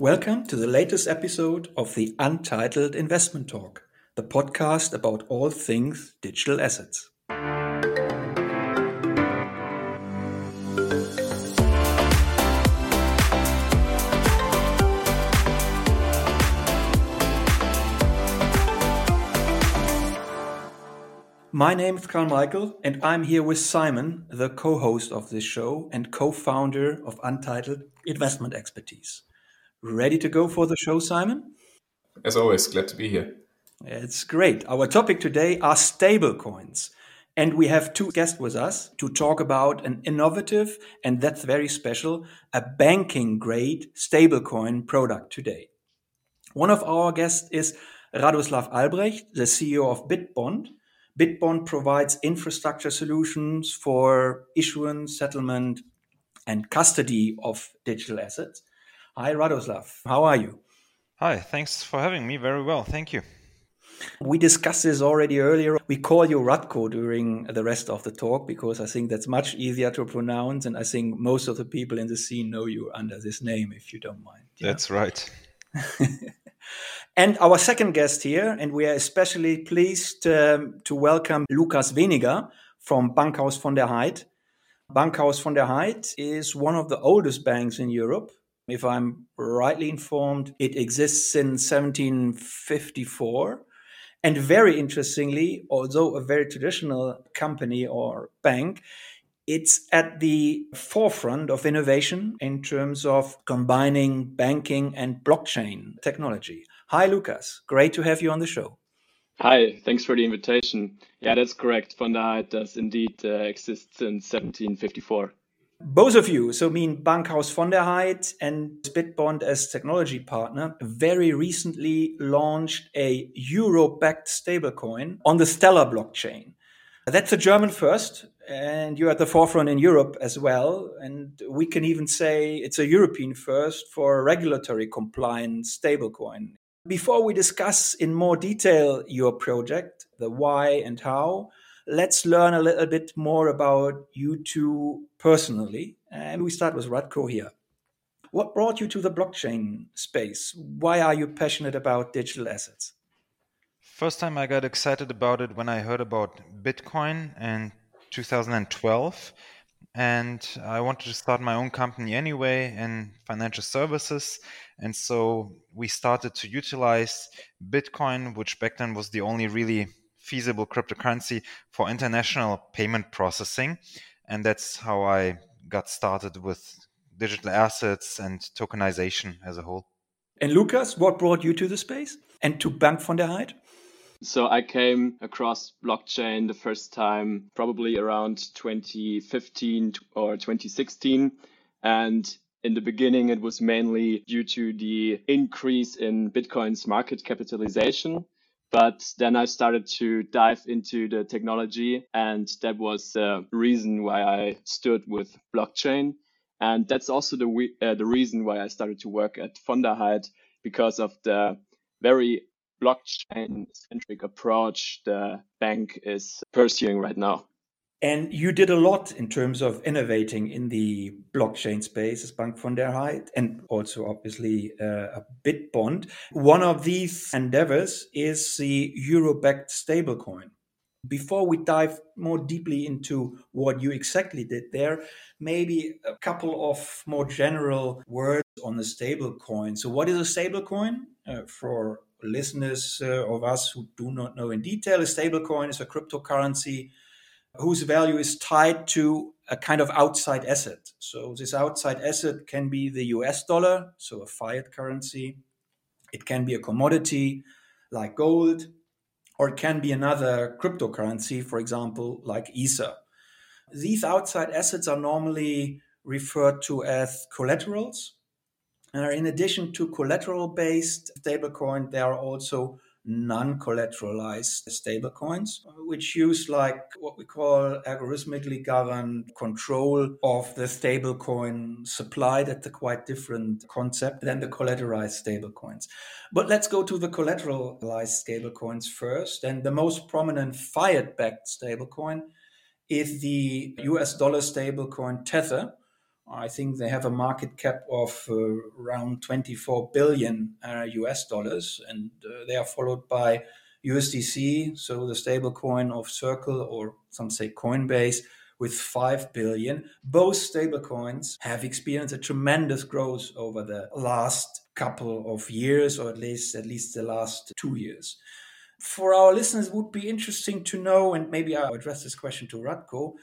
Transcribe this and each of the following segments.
Welcome to the latest episode of the Untitled Investment Talk, the podcast about all things digital assets. My name is Carl Michael, and I'm here with Simon, the co host of this show and co founder of Untitled Investment Expertise. Ready to go for the show, Simon? As always, glad to be here. It's great. Our topic today are stablecoins. And we have two guests with us to talk about an innovative, and that's very special, a banking grade stablecoin product today. One of our guests is Radoslav Albrecht, the CEO of Bitbond. Bitbond provides infrastructure solutions for issuance, settlement, and custody of digital assets. Hi, Radoslav. How are you? Hi, thanks for having me. Very well. Thank you. We discussed this already earlier. We call you Radko during the rest of the talk because I think that's much easier to pronounce. And I think most of the people in the scene know you under this name, if you don't mind. Yeah? That's right. and our second guest here, and we are especially pleased um, to welcome Lukas Weniger from Bankhaus von der Heydt. Bankhaus von der Heydt is one of the oldest banks in Europe if I'm rightly informed, it exists since 1754. And very interestingly, although a very traditional company or bank, it's at the forefront of innovation in terms of combining banking and blockchain technology. Hi, Lucas. Great to have you on the show. Hi, thanks for the invitation. Yeah, that's correct. Von der Heydt does indeed uh, exist since 1754 both of you, so mean Bankhaus von der Heydt and Bitbond as technology partner, very recently launched a euro-backed stablecoin on the Stellar blockchain. That's a German first, and you're at the forefront in Europe as well. And we can even say it's a European first for a regulatory compliant stablecoin. Before we discuss in more detail your project, the why and how, let's learn a little bit more about you two personally. And we start with Radko here. What brought you to the blockchain space? Why are you passionate about digital assets? First time I got excited about it when I heard about Bitcoin in 2012. And I wanted to start my own company anyway in financial services. And so we started to utilize Bitcoin, which back then was the only really feasible cryptocurrency for international payment processing. And that's how I got started with digital assets and tokenization as a whole. And Lucas, what brought you to the space and to Bank von der Heydt? So I came across blockchain the first time probably around 2015 or 2016. And in the beginning, it was mainly due to the increase in Bitcoin's market capitalization. But then I started to dive into the technology, and that was the reason why I stood with blockchain. And that's also the uh, the reason why I started to work at von der Heydt because of the very blockchain centric approach the bank is pursuing right now. And you did a lot in terms of innovating in the blockchain space as Bank von der Heydt and also obviously uh, a Bitbond. One of these endeavors is the euro-backed stablecoin. Before we dive more deeply into what you exactly did there, maybe a couple of more general words on the stablecoin. So, what is a stablecoin? Uh, for listeners uh, of us who do not know in detail, a stablecoin is a cryptocurrency whose value is tied to a kind of outside asset. So this outside asset can be the US dollar, so a fiat currency. It can be a commodity like gold, or it can be another cryptocurrency, for example, like Ether. These outside assets are normally referred to as collaterals. In addition to collateral based stablecoin, there are also non-collateralized stablecoins, which use like what we call algorithmically governed control of the stablecoin supply. That's a quite different concept than the collateralized stablecoins. But let's go to the collateralized stablecoins first. And the most prominent fiat-backed stablecoin is the US dollar stablecoin Tether I think they have a market cap of uh, around 24 billion uh, US dollars, and uh, they are followed by USDC, so the stablecoin of Circle, or some say Coinbase, with 5 billion. Both stablecoins have experienced a tremendous growth over the last couple of years, or at least at least the last two years. For our listeners, would be interesting to know, and maybe I'll address this question to Radko,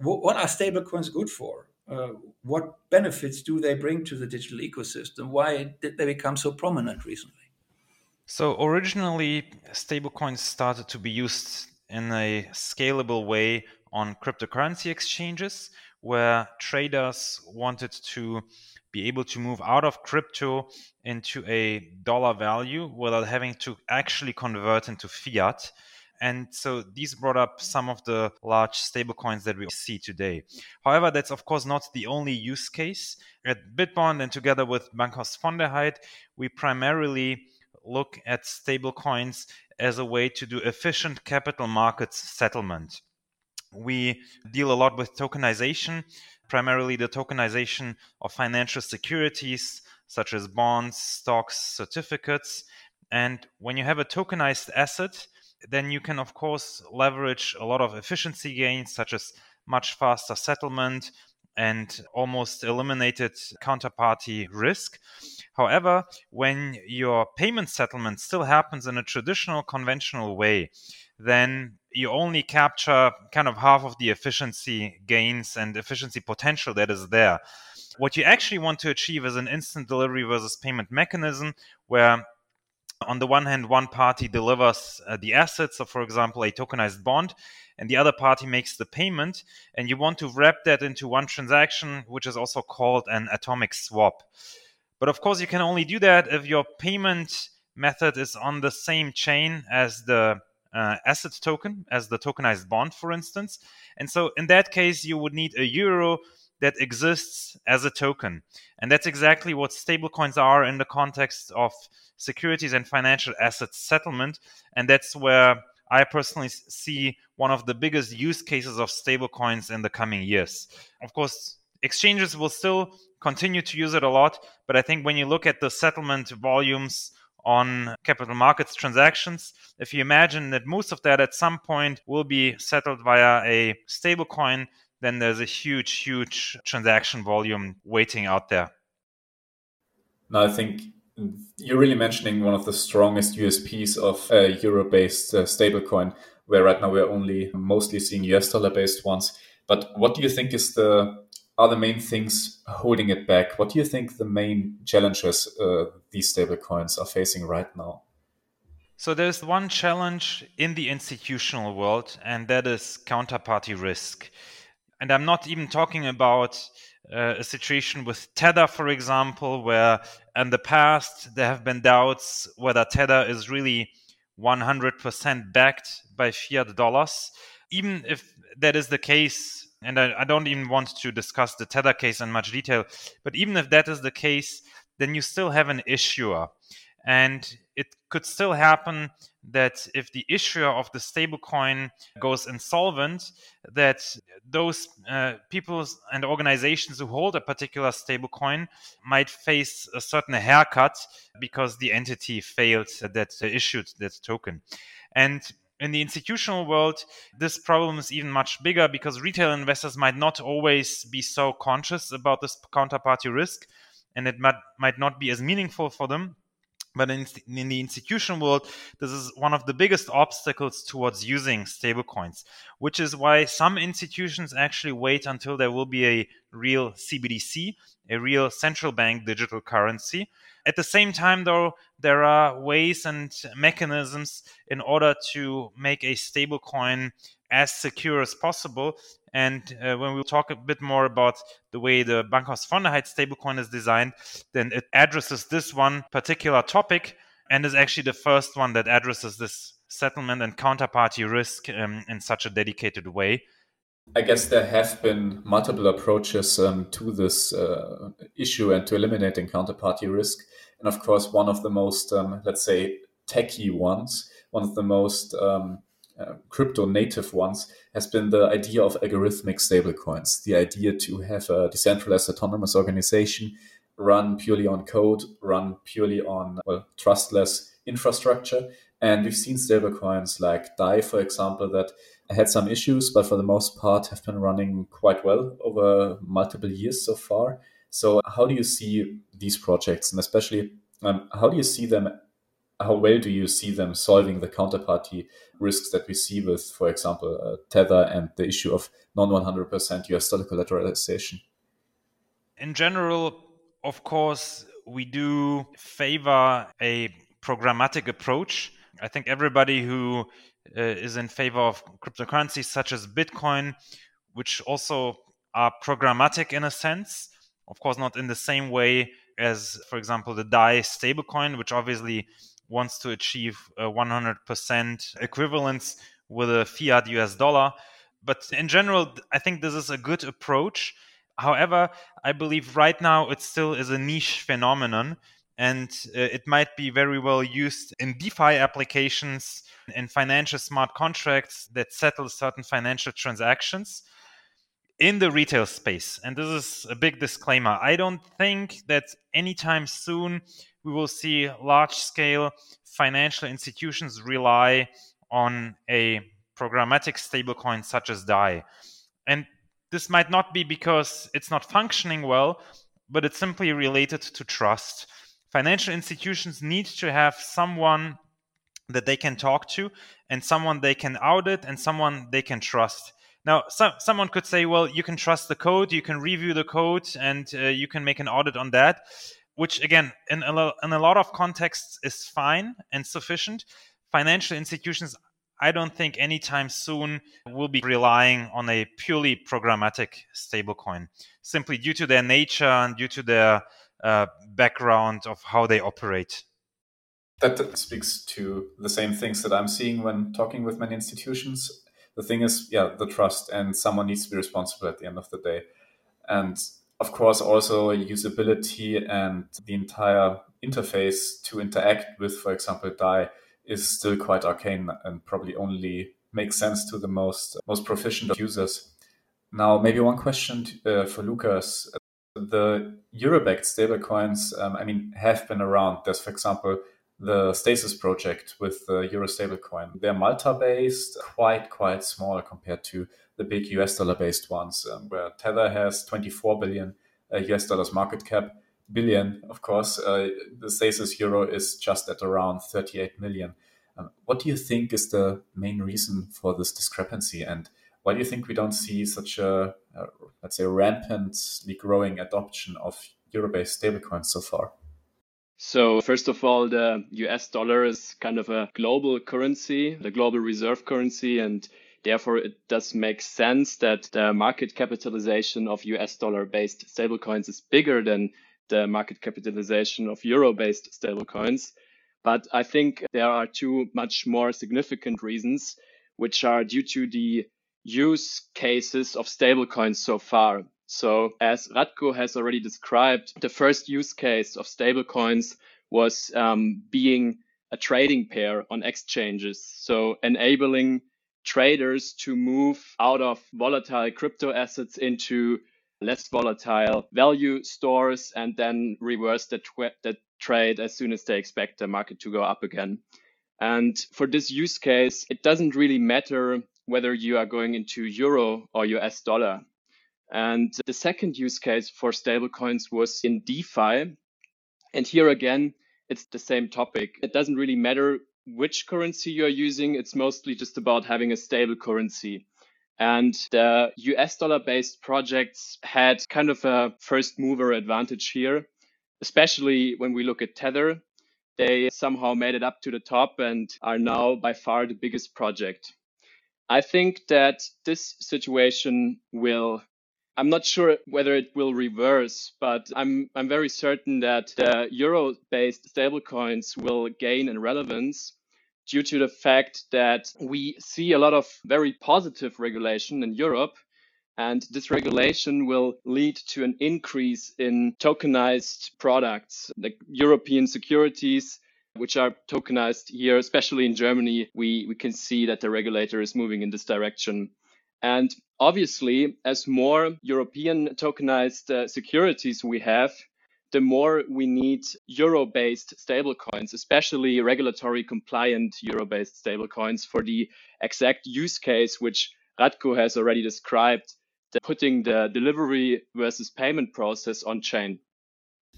what are stablecoins good for? Uh, what benefits do they bring to the digital ecosystem? Why did they become so prominent recently? So originally, stablecoins started to be used in a scalable way on cryptocurrency exchanges, where traders wanted to be able to move out of crypto into a dollar value without having to actually convert into fiat. And so these brought up some of the large stablecoins that we see today. However, that's of course not the only use case. At Bitbond and together with Bankhaus von der Heydt, we primarily look at stablecoins as a way to do efficient capital markets settlement. We deal a lot with tokenization, primarily the tokenization of financial securities such as bonds, stocks, certificates. And when you have a tokenized asset, then you can, of course, leverage a lot of efficiency gains, such as much faster settlement and almost eliminated counterparty risk. However, when your payment settlement still happens in a traditional conventional way, then you only capture kind of half of the efficiency gains and efficiency potential that is there. What you actually want to achieve is an instant delivery versus payment mechanism where on the one hand, one party delivers uh, the assets, so for example, a tokenized bond, and the other party makes the payment, and you want to wrap that into one transaction, which is also called an atomic swap. But of course, you can only do that if your payment method is on the same chain as the uh, asset token, as the tokenized bond, for instance. And so, in that case, you would need a euro that exists as a token. And that's exactly what stablecoins are in the context of securities and financial assets settlement. And that's where I personally see one of the biggest use cases of stablecoins in the coming years. Of course, exchanges will still continue to use it a lot, but I think when you look at the settlement volumes on capital markets transactions, if you imagine that most of that at some point will be settled via a stablecoin, then there's a huge, huge transaction volume waiting out there. Now, I think you're really mentioning one of the strongest USPs of a euro-based uh, stablecoin, where right now we're only mostly seeing US dollar-based ones. But what do you think is the are the main things holding it back? What do you think the main challenges uh, these stablecoins are facing right now? So there's one challenge in the institutional world, and that is counterparty risk. And I'm not even talking about uh, a situation with Tether, for example, where in the past there have been doubts whether Tether is really 100% backed by fiat dollars. Even if that is the case, and I, I don't even want to discuss the Tether case in much detail, but even if that is the case, then you still have an issuer. And it could still happen that if the issuer of the stablecoin goes insolvent, that those uh, people and organizations who hold a particular stablecoin might face a certain haircut because the entity failed that issued that token. And in the institutional world, this problem is even much bigger because retail investors might not always be so conscious about this counterparty risk, and it might, might not be as meaningful for them but in, in, the institution world, this is one of the biggest obstacles towards using stablecoins, which is why some institutions actually wait until there will be a real CBDC, a real central bank digital currency. At the same time, though, there are ways and mechanisms in order to make a stablecoin as secure as possible. And uh, when we talk a bit more about the way the Bankhaus von der Heydt stablecoin is designed, then it addresses this one particular topic and is actually the first one that addresses this settlement and counterparty risk um, in such a dedicated way. I guess there have been multiple approaches um, to this uh, issue and to eliminating counterparty risk. And of course, one of the most, um, let's say, techy ones, one of the most um, uh, crypto native ones has been the idea of algorithmic stablecoins, the idea to have a decentralized autonomous organization run purely on code, run purely on well, trustless infrastructure. And we've seen stablecoins like DAI, for example, that had some issues, but for the most part have been running quite well over multiple years so far. So, how do you see these projects, and especially um, how do you see them? How well do you see them solving the counterparty risks that we see with, for example, uh, Tether and the issue of non 100% US dollar collateralization? In general, of course, we do favor a programmatic approach. I think everybody who uh, is in favor of cryptocurrencies such as Bitcoin, which also are programmatic in a sense. Of course, not in the same way as, for example, the DAI stablecoin, which obviously wants to achieve a 100% equivalence with a fiat US dollar. But in general, I think this is a good approach. However, I believe right now it still is a niche phenomenon and uh, it might be very well used in DeFi applications and financial smart contracts that settle certain financial transactions in the retail space. And this is a big disclaimer. I don't think that anytime soon we will see large scale financial institutions rely on a programmatic stablecoin such as DAI. And this might not be because it's not functioning well, but it's simply related to trust. Financial institutions need to have someone that they can talk to and someone they can audit and someone they can trust. Now, so, someone could say, well, you can trust the code, you can review the code, and uh, you can make an audit on that, which, again, in a, lo- in a lot of contexts is fine and sufficient. Financial institutions, I don't think anytime soon will be relying on a purely programmatic stablecoin, simply due to their nature and due to their uh, background of how they operate that speaks to the same things that I'm seeing when talking with many institutions. The thing is, yeah, the trust, and someone needs to be responsible at the end of the day. And of course, also usability and the entire interface to interact with, for example, DAI is still quite arcane and probably only makes sense to the most most proficient users. Now, maybe one question to, uh, for Lucas. The euro-backed stablecoins, um, I mean, have been around. There's, for example, the Stasis project with the Euro stablecoin. They're Malta based, quite, quite small compared to the big US dollar based ones, um, where Tether has 24 billion uh, US dollars market cap. Billion, of course. Uh, the Stasis Euro is just at around 38 million. Um, what do you think is the main reason for this discrepancy? And why do you think we don't see such a, a let's say, rampantly growing adoption of euro based stablecoins so far? So, first of all, the US dollar is kind of a global currency, the global reserve currency, and therefore it does make sense that the market capitalization of US dollar based stablecoins is bigger than the market capitalization of euro based stablecoins. But I think there are two much more significant reasons, which are due to the use cases of stablecoins so far. So as Radko has already described, the first use case of stablecoins was um, being a trading pair on exchanges. So enabling traders to move out of volatile crypto assets into less volatile value stores and then reverse the, tw- the trade as soon as they expect the market to go up again. And for this use case, it doesn't really matter whether you are going into euro or US dollar. And the second use case for stablecoins was in DeFi. And here again, it's the same topic. It doesn't really matter which currency you're using. It's mostly just about having a stable currency. And the US dollar based projects had kind of a first mover advantage here, especially when we look at Tether. They somehow made it up to the top and are now by far the biggest project. I think that this situation will I'm not sure whether it will reverse, but I'm I'm very certain that the euro-based stablecoins will gain in relevance due to the fact that we see a lot of very positive regulation in Europe. And this regulation will lead to an increase in tokenized products. like European securities which are tokenized here, especially in Germany, we, we can see that the regulator is moving in this direction. And obviously, as more European tokenized uh, securities we have, the more we need euro based stablecoins, especially regulatory compliant euro based stablecoins for the exact use case which Radko has already described, the putting the delivery versus payment process on chain.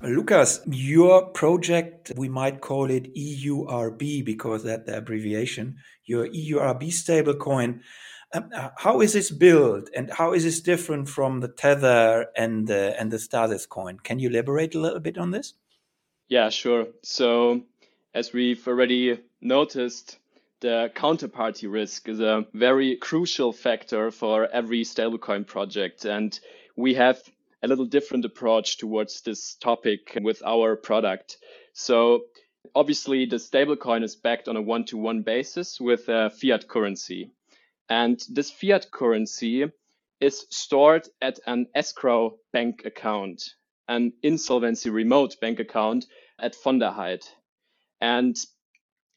Lucas, your project, we might call it EURB because that's the abbreviation, your EURB stablecoin. Um, how is this built and how is this different from the Tether and the, and the Stasis coin? Can you elaborate a little bit on this? Yeah, sure. So, as we've already noticed, the counterparty risk is a very crucial factor for every stablecoin project. And we have a little different approach towards this topic with our product. So obviously the stablecoin is backed on a one-to-one basis with a fiat currency. And this fiat currency is stored at an escrow bank account, an insolvency remote bank account at von der Heydt. And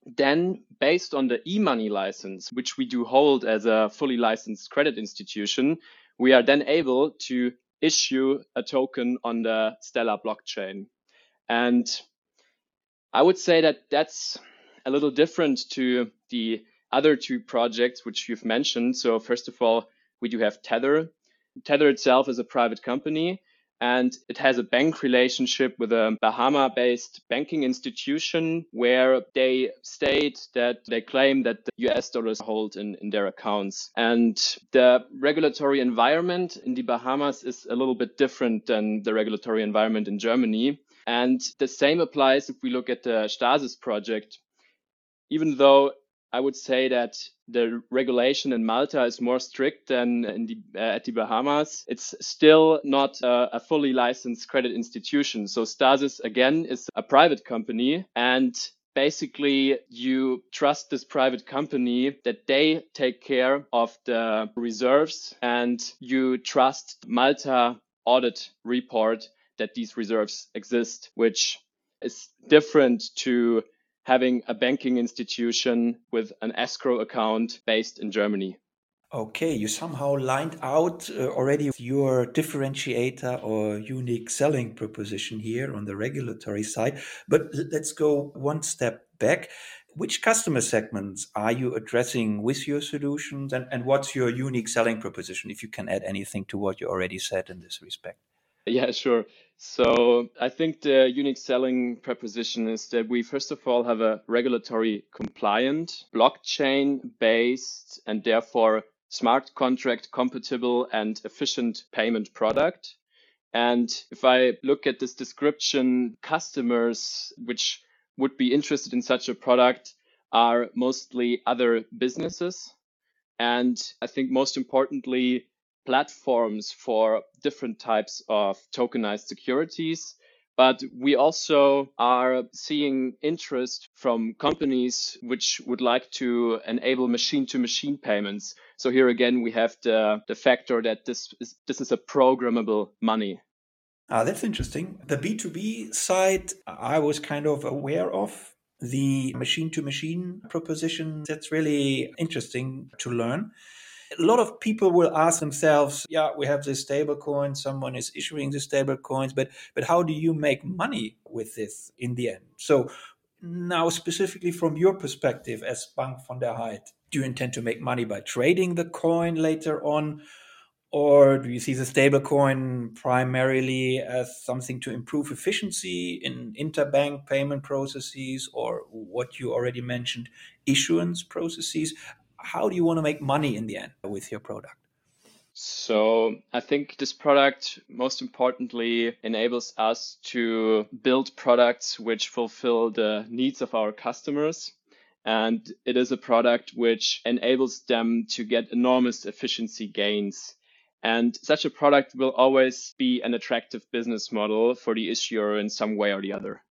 then based on the e-money license, which we do hold as a fully licensed credit institution, we are then able to issue a token on the Stellar blockchain. And I would say that that's a little different to the other two projects which you've mentioned. So first of all, we do have Tether. Tether itself is a private company and it has a bank relationship with a Bahama based banking institution where they state that they claim that the US dollars hold in, in their accounts. And the regulatory environment in the Bahamas is a little bit different than the regulatory environment in Germany. And the same applies if we look at the Stasis project. Even though I would say that the regulation in Malta is more strict than the, uh, at the Bahamas. It's still not a, a fully licensed credit institution. So Stasis again is a private company and basically you trust this private company that they take care of the reserves and you trust Malta audit report that these reserves exist, which is different to having a banking institution with an escrow account based in Germany. Okay, you somehow lined out uh, already your differentiator or unique selling proposition here on the regulatory side. But let's go one step back. Which customer segments are you addressing with your solutions, and, and what's your unique selling proposition? If you can add anything to what you already said in this respect. Yeah, sure. So I think the unique selling proposition is that we first of all have a regulatory compliant, blockchain based, and therefore smart contract compatible and efficient payment product. And if I look at this description, customers which would be interested in such a product are mostly other businesses. And I think most importantly, platforms for different types of tokenized securities. But we also are seeing interest from companies which would like to enable machine to machine payments. So here again, we have the, the factor that this is, this is a programmable money. Ah, that's interesting. The B2B side, I was kind of aware of the machine to machine proposition. That's really interesting to learn a lot of people will ask themselves, yeah, we have this stable coin, someone is issuing the stable coins, but but how do you make money with this in the end? So now specifically from your perspective as Bank von der Heydt, do you intend to make money by trading the coin later on? Or do you see the stablecoin primarily as something to improve efficiency in interbank payment processes or what you already mentioned, issuance processes? How do you want to make money in the end with your product? So I think this product most importantly enables us to build products which fulfill the needs of our customers. And it is a product which enables them to get enormous efficiency gains. And such a product will always be an attractive business model for the issuer in some way or the other.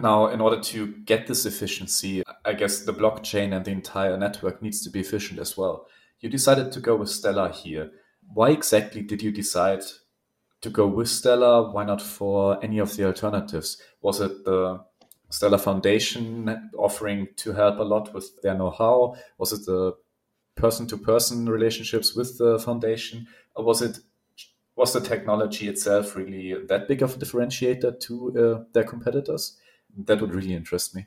Now, in order to get this efficiency, I guess the blockchain and the entire network needs to be efficient as well. You decided to go with Stellar here. Why exactly did you decide to go with Stellar? Why not for any of the alternatives? Was it the Stellar Foundation offering to help a lot with their know-how? Was it the person-to-person relationships with the foundation, or was it was the technology itself really that big of a differentiator to uh, their competitors? That would really interest me.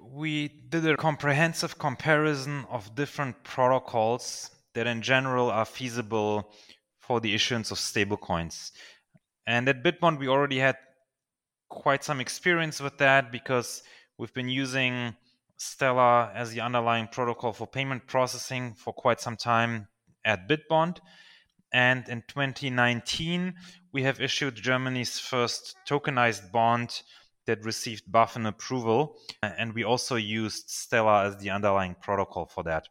We did a comprehensive comparison of different protocols that, in general, are feasible for the issuance of stablecoins. And at Bitbond, we already had quite some experience with that because we've been using Stellar as the underlying protocol for payment processing for quite some time at Bitbond. And in 2019, we have issued Germany's first tokenized bond that received BaFin approval. And we also used Stellar as the underlying protocol for that.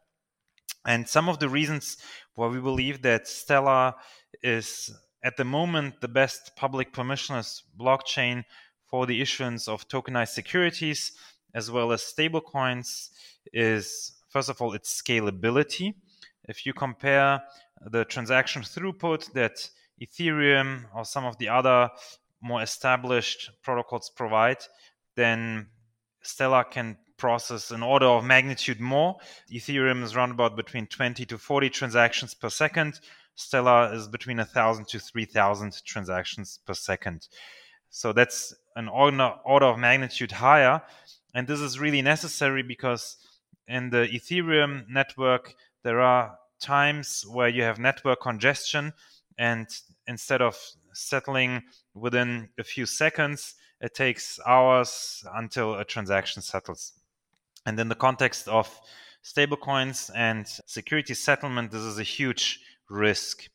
And some of the reasons why we believe that Stellar is at the moment the best public permissionless blockchain for the issuance of tokenized securities as well as stablecoins is first of all its scalability. If you compare the transaction throughput that Ethereum or some of the other more established protocols provide, then Stellar can process an order of magnitude more. Ethereum is around about between 20 to 40 transactions per second. Stellar is between 1,000 to 3,000 transactions per second. So that's an order, order of magnitude higher. And this is really necessary because in the Ethereum network, there are times where you have network congestion, and instead of settling within a few seconds, it takes hours until a transaction settles. And in the context of stablecoins and security settlement, this is a huge risk.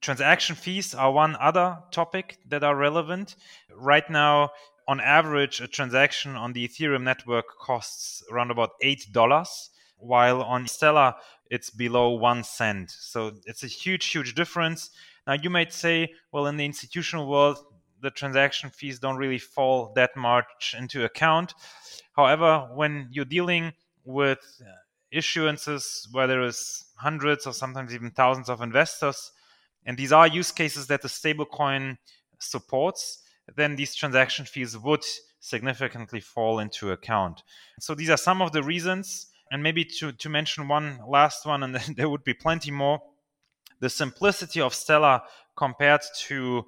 Transaction fees are one other topic that are relevant. Right now, on average, a transaction on the Ethereum network costs around about $8, while on Stellar, it's below one cent. So it's a huge, huge difference. Now, you might say, well, in the institutional world, the transaction fees don't really fall that much into account. However, when you're dealing with uh, issuances where there is hundreds or sometimes even thousands of investors, and these are use cases that the stablecoin supports, then these transaction fees would significantly fall into account. So these are some of the reasons. And maybe to, to mention one last one, and there would be plenty more. The simplicity of Stellar compared to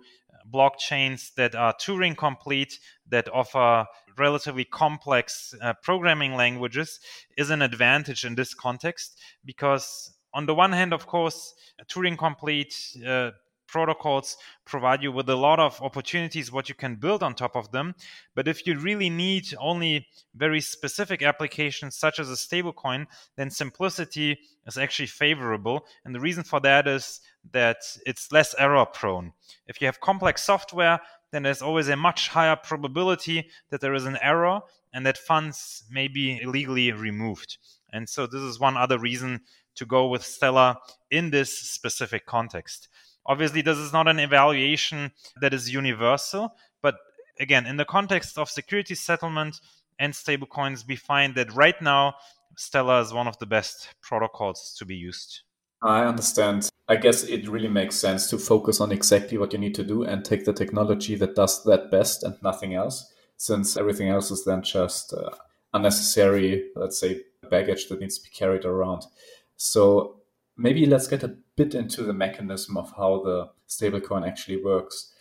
blockchains that are Turing complete, that offer relatively complex uh, programming languages, is an advantage in this context because on the one hand, of course, Turing complete uh, protocols provide you with a lot of opportunities what you can build on top of them. But if you really need only very specific applications such as a stablecoin then simplicity is actually favorable. And the reason for that is that it's less error prone. If you have complex software then there's always a much higher probability that there is an error and that funds may be illegally removed. And so this is one other reason to go with Stellar in this specific context. Obviously, this is not an evaluation that is universal, but again, in the context of security settlement and stablecoins, we find that right now Stellar is one of the best protocols to be used. I understand. I guess it really makes sense to focus on exactly what you need to do and take the technology that does that best and nothing else, since everything else is then just uh, unnecessary, let's say, baggage that needs to be carried around. So maybe let's get a bit into the mechanism of how the stablecoin actually works.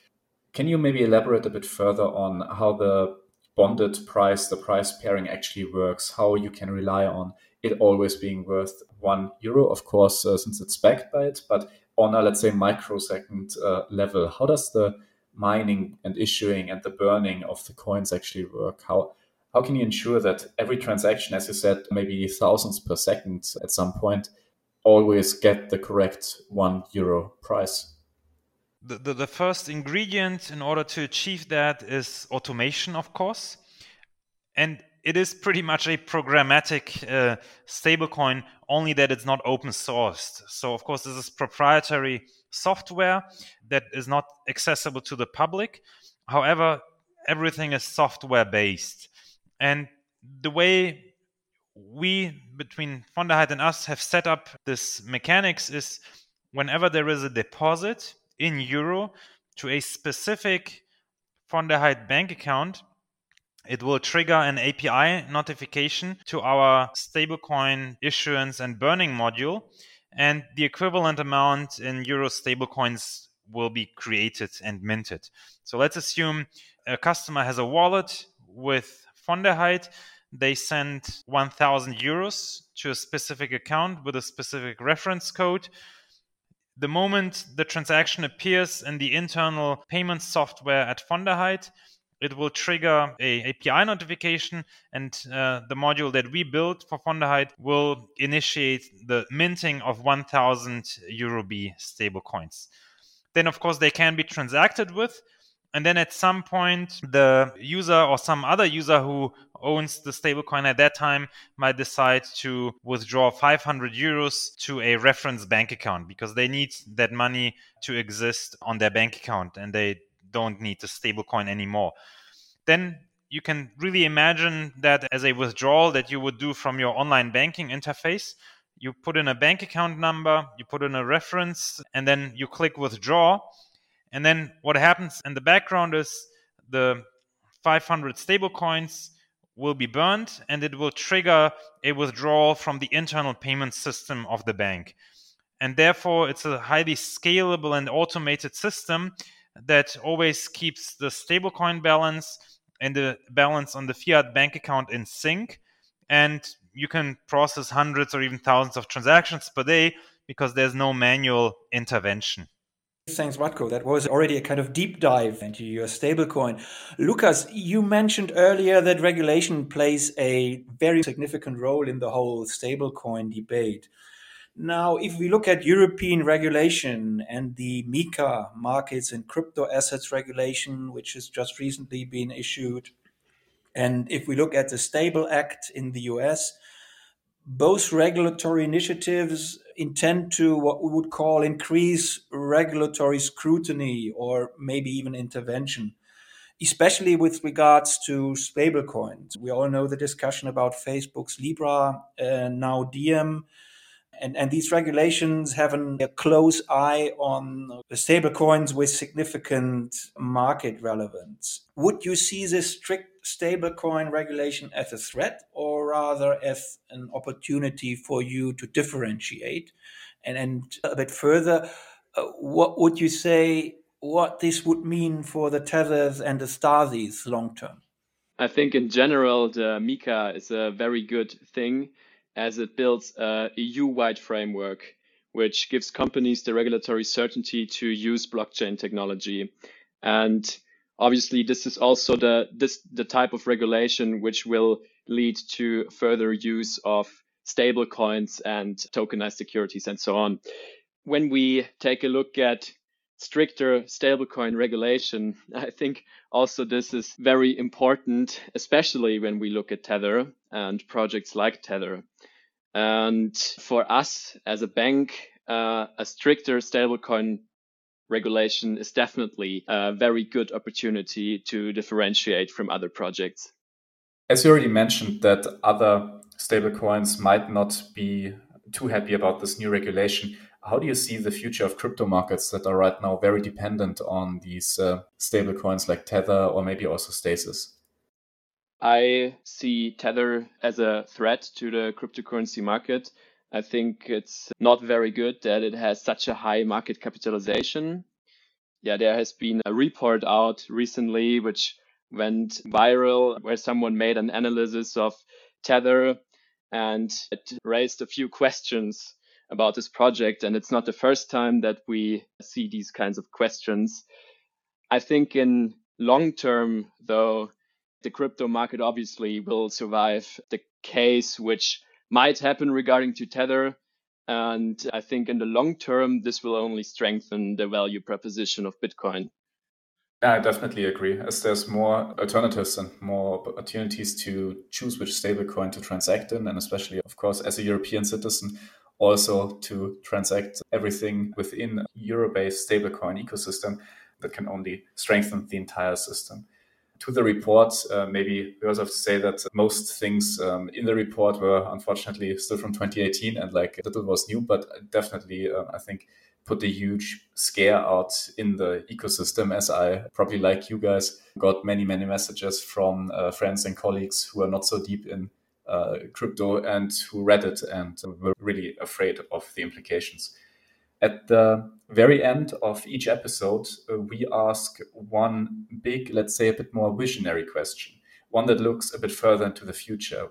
Can you maybe elaborate a bit further on how the bonded price, the price pairing actually works, how you can rely on it always being worth one euro, of course, uh, since it's backed by it, but on a, let's say, microsecond uh, level, how does the mining and issuing and the burning of the coins actually work? How how can you ensure that every transaction, as you said, maybe thousands per second at some point, always get the correct one euro price? The, the, the first ingredient in order to achieve that is automation, of course. And it is pretty much a programmatic uh, stablecoin, only that it's not open sourced. So, of course, this is proprietary software that is not accessible to the public. However, everything is software based. And the way we, between von der Heydt and us, have set up this mechanics is whenever there is a deposit in euro to a specific von der Heydt bank account, it will trigger an API notification to our stablecoin issuance and burning module, and the equivalent amount in euro stablecoins will be created and minted. So let's assume a customer has a wallet with von der Heydt. They send 1000 euros to a specific account with a specific reference code. The moment the transaction appears in the internal payment software at von der Heydt, it will trigger a API notification, and uh, the module that we built for von der Heydt will initiate the minting of 1,000 EuroB stablecoins. Then, of course, they can be transacted with. And then at some point, the user or some other user who owns the stablecoin at that time might decide to withdraw 500 euros to a reference bank account because they need that money to exist on their bank account and they don't need the stablecoin anymore. Then you can really imagine that as a withdrawal that you would do from your online banking interface. You put in a bank account number, you put in a reference, and then you click withdraw. And then what happens in the background is the 500 stablecoins will be burned and it will trigger a withdrawal from the internal payment system of the bank. And therefore, it's a highly scalable and automated system that always keeps the stablecoin balance and the balance on the fiat bank account in sync. And you can process hundreds or even thousands of transactions per day because there's no manual intervention. Thanks, Radko. That was already a kind of deep dive into your stablecoin. Lucas, you mentioned earlier that regulation plays a very significant role in the whole stablecoin debate. Now, if we look at European regulation and the MiCA markets and crypto assets regulation, which has just recently been issued, and if we look at the Stable Act in the US, both regulatory initiatives intend to what we would call increase regulatory scrutiny or maybe even intervention, especially with regards to stablecoins. We all know the discussion about Facebook's Libra, uh, now Diem and, and these regulations have an, a close eye on the stablecoins with significant market relevance. Would you see this strict stablecoin regulation as a threat or rather as an opportunity for you to differentiate? And, and a bit further, uh, what would you say what this would mean for the tethers and the Stasis long term? I think in general, the MiCA is a very good thing as it builds a EU-wide framework which gives companies the regulatory certainty to use blockchain technology. And obviously, this is also the this the type of regulation which will lead to further use of stable coins and tokenized securities and so on. When we take a look at stricter stablecoin regulation, I think also this is very important, especially when we look at Tether and projects like Tether. And for us as a bank, uh, a stricter stablecoin regulation is definitely a very good opportunity to differentiate from other projects. As you already mentioned, that other stablecoins might not be too happy about this new regulation. How do you see the future of crypto markets that are right now very dependent on these uh, stablecoins like Tether or maybe also Stasis? I see Tether as a threat to the cryptocurrency market. I think it's not very good that it has such a high market capitalization. Yeah, there has been a report out recently which went viral where someone made an analysis of Tether and it raised a few questions about this project. And it's not the first time that we see these kinds of questions. I think in long term, though, the crypto market obviously will survive the case which might happen regarding to Tether. And I think in the long term, this will only strengthen the value proposition of Bitcoin. Yeah, I definitely agree. As there's more alternatives and more opportunities to choose which stablecoin to transact in, and especially, of course, as a European citizen, also to transact everything within euro-based stablecoin ecosystem that can only strengthen the entire system to the report, uh, maybe we also have to say that most things um, in the report were unfortunately still from 2018 and like little was new, but definitely uh, I think put a huge scare out in the ecosystem, as I probably like you guys got many, many messages from uh, friends and colleagues who are not so deep in uh, crypto and who read it and were really afraid of the implications. At the very end of each episode, uh, we ask one big, let's say, a bit more visionary question, one that looks a bit further into the future.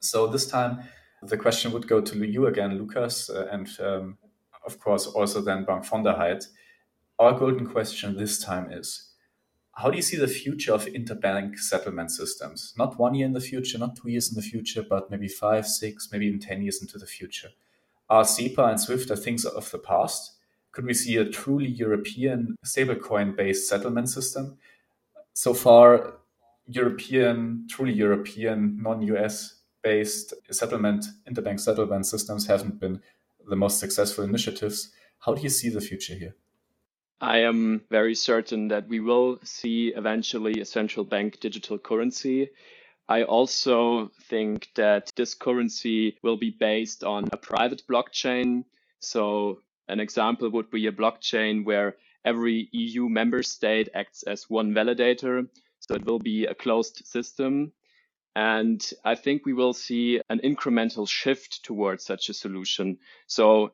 So this time, the question would go to you again, Lucas, uh, and um, of course also then Bank von der. Our golden question this time is how do you see the future of interbank settlement systems? Not one year in the future, not two years in the future, but maybe five, six, maybe even 10 years into the future. Are SEPA and SWIFT things of the past? Could we see a truly European stablecoin based settlement system? So far, European, truly European, non US based settlement, interbank settlement systems haven't been the most successful initiatives. How do you see the future here? I am very certain that we will see eventually a central bank digital currency I also think that this currency will be based on a private blockchain. So an example would be a blockchain where every EU member state acts as one validator. So it will be a closed system. And I think we will see an incremental shift towards such a solution. So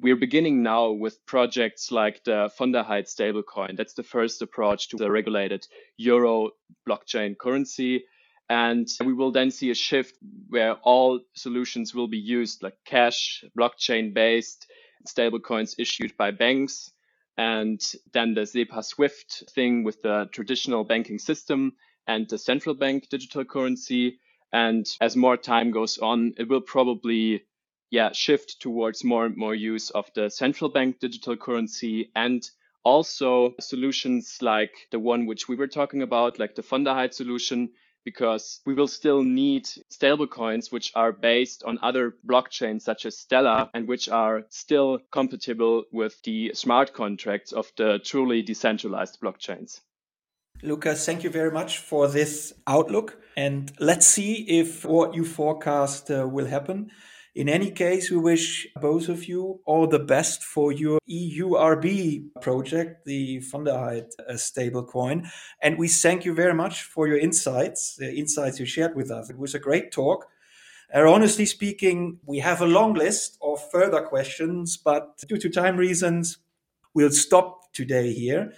we're beginning now with projects like the von stablecoin. That's the first approach to the regulated euro blockchain currency. And we will then see a shift where all solutions will be used like cash, blockchain based, stablecoins issued by banks, and then the SEPA Swift thing with the traditional banking system and the central bank digital currency. And as more time goes on, it will probably yeah, shift towards more and more use of the central bank digital currency and also solutions like the one which we were talking about, like the von der Heydt solution, because we will still need stablecoins which are based on other blockchains such as Stellar and which are still compatible with the smart contracts of the truly decentralized blockchains. Lucas, thank you very much for this outlook. And let's see if what you forecast uh, will happen. In any case, we wish both of you all the best for your EURB project, the von der uh, stablecoin. And we thank you very much for your insights, the insights you shared with us. It was a great talk. Uh, honestly speaking, we have a long list of further questions, but due to time reasons, we'll stop today here.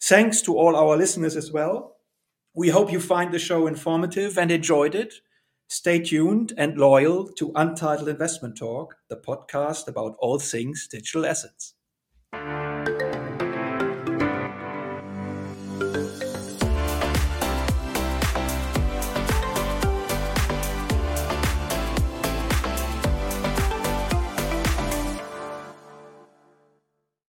Thanks to all our listeners as well. We hope you find the show informative and enjoyed it. Stay tuned and loyal to Untitled Investment Talk, the podcast about all things digital assets.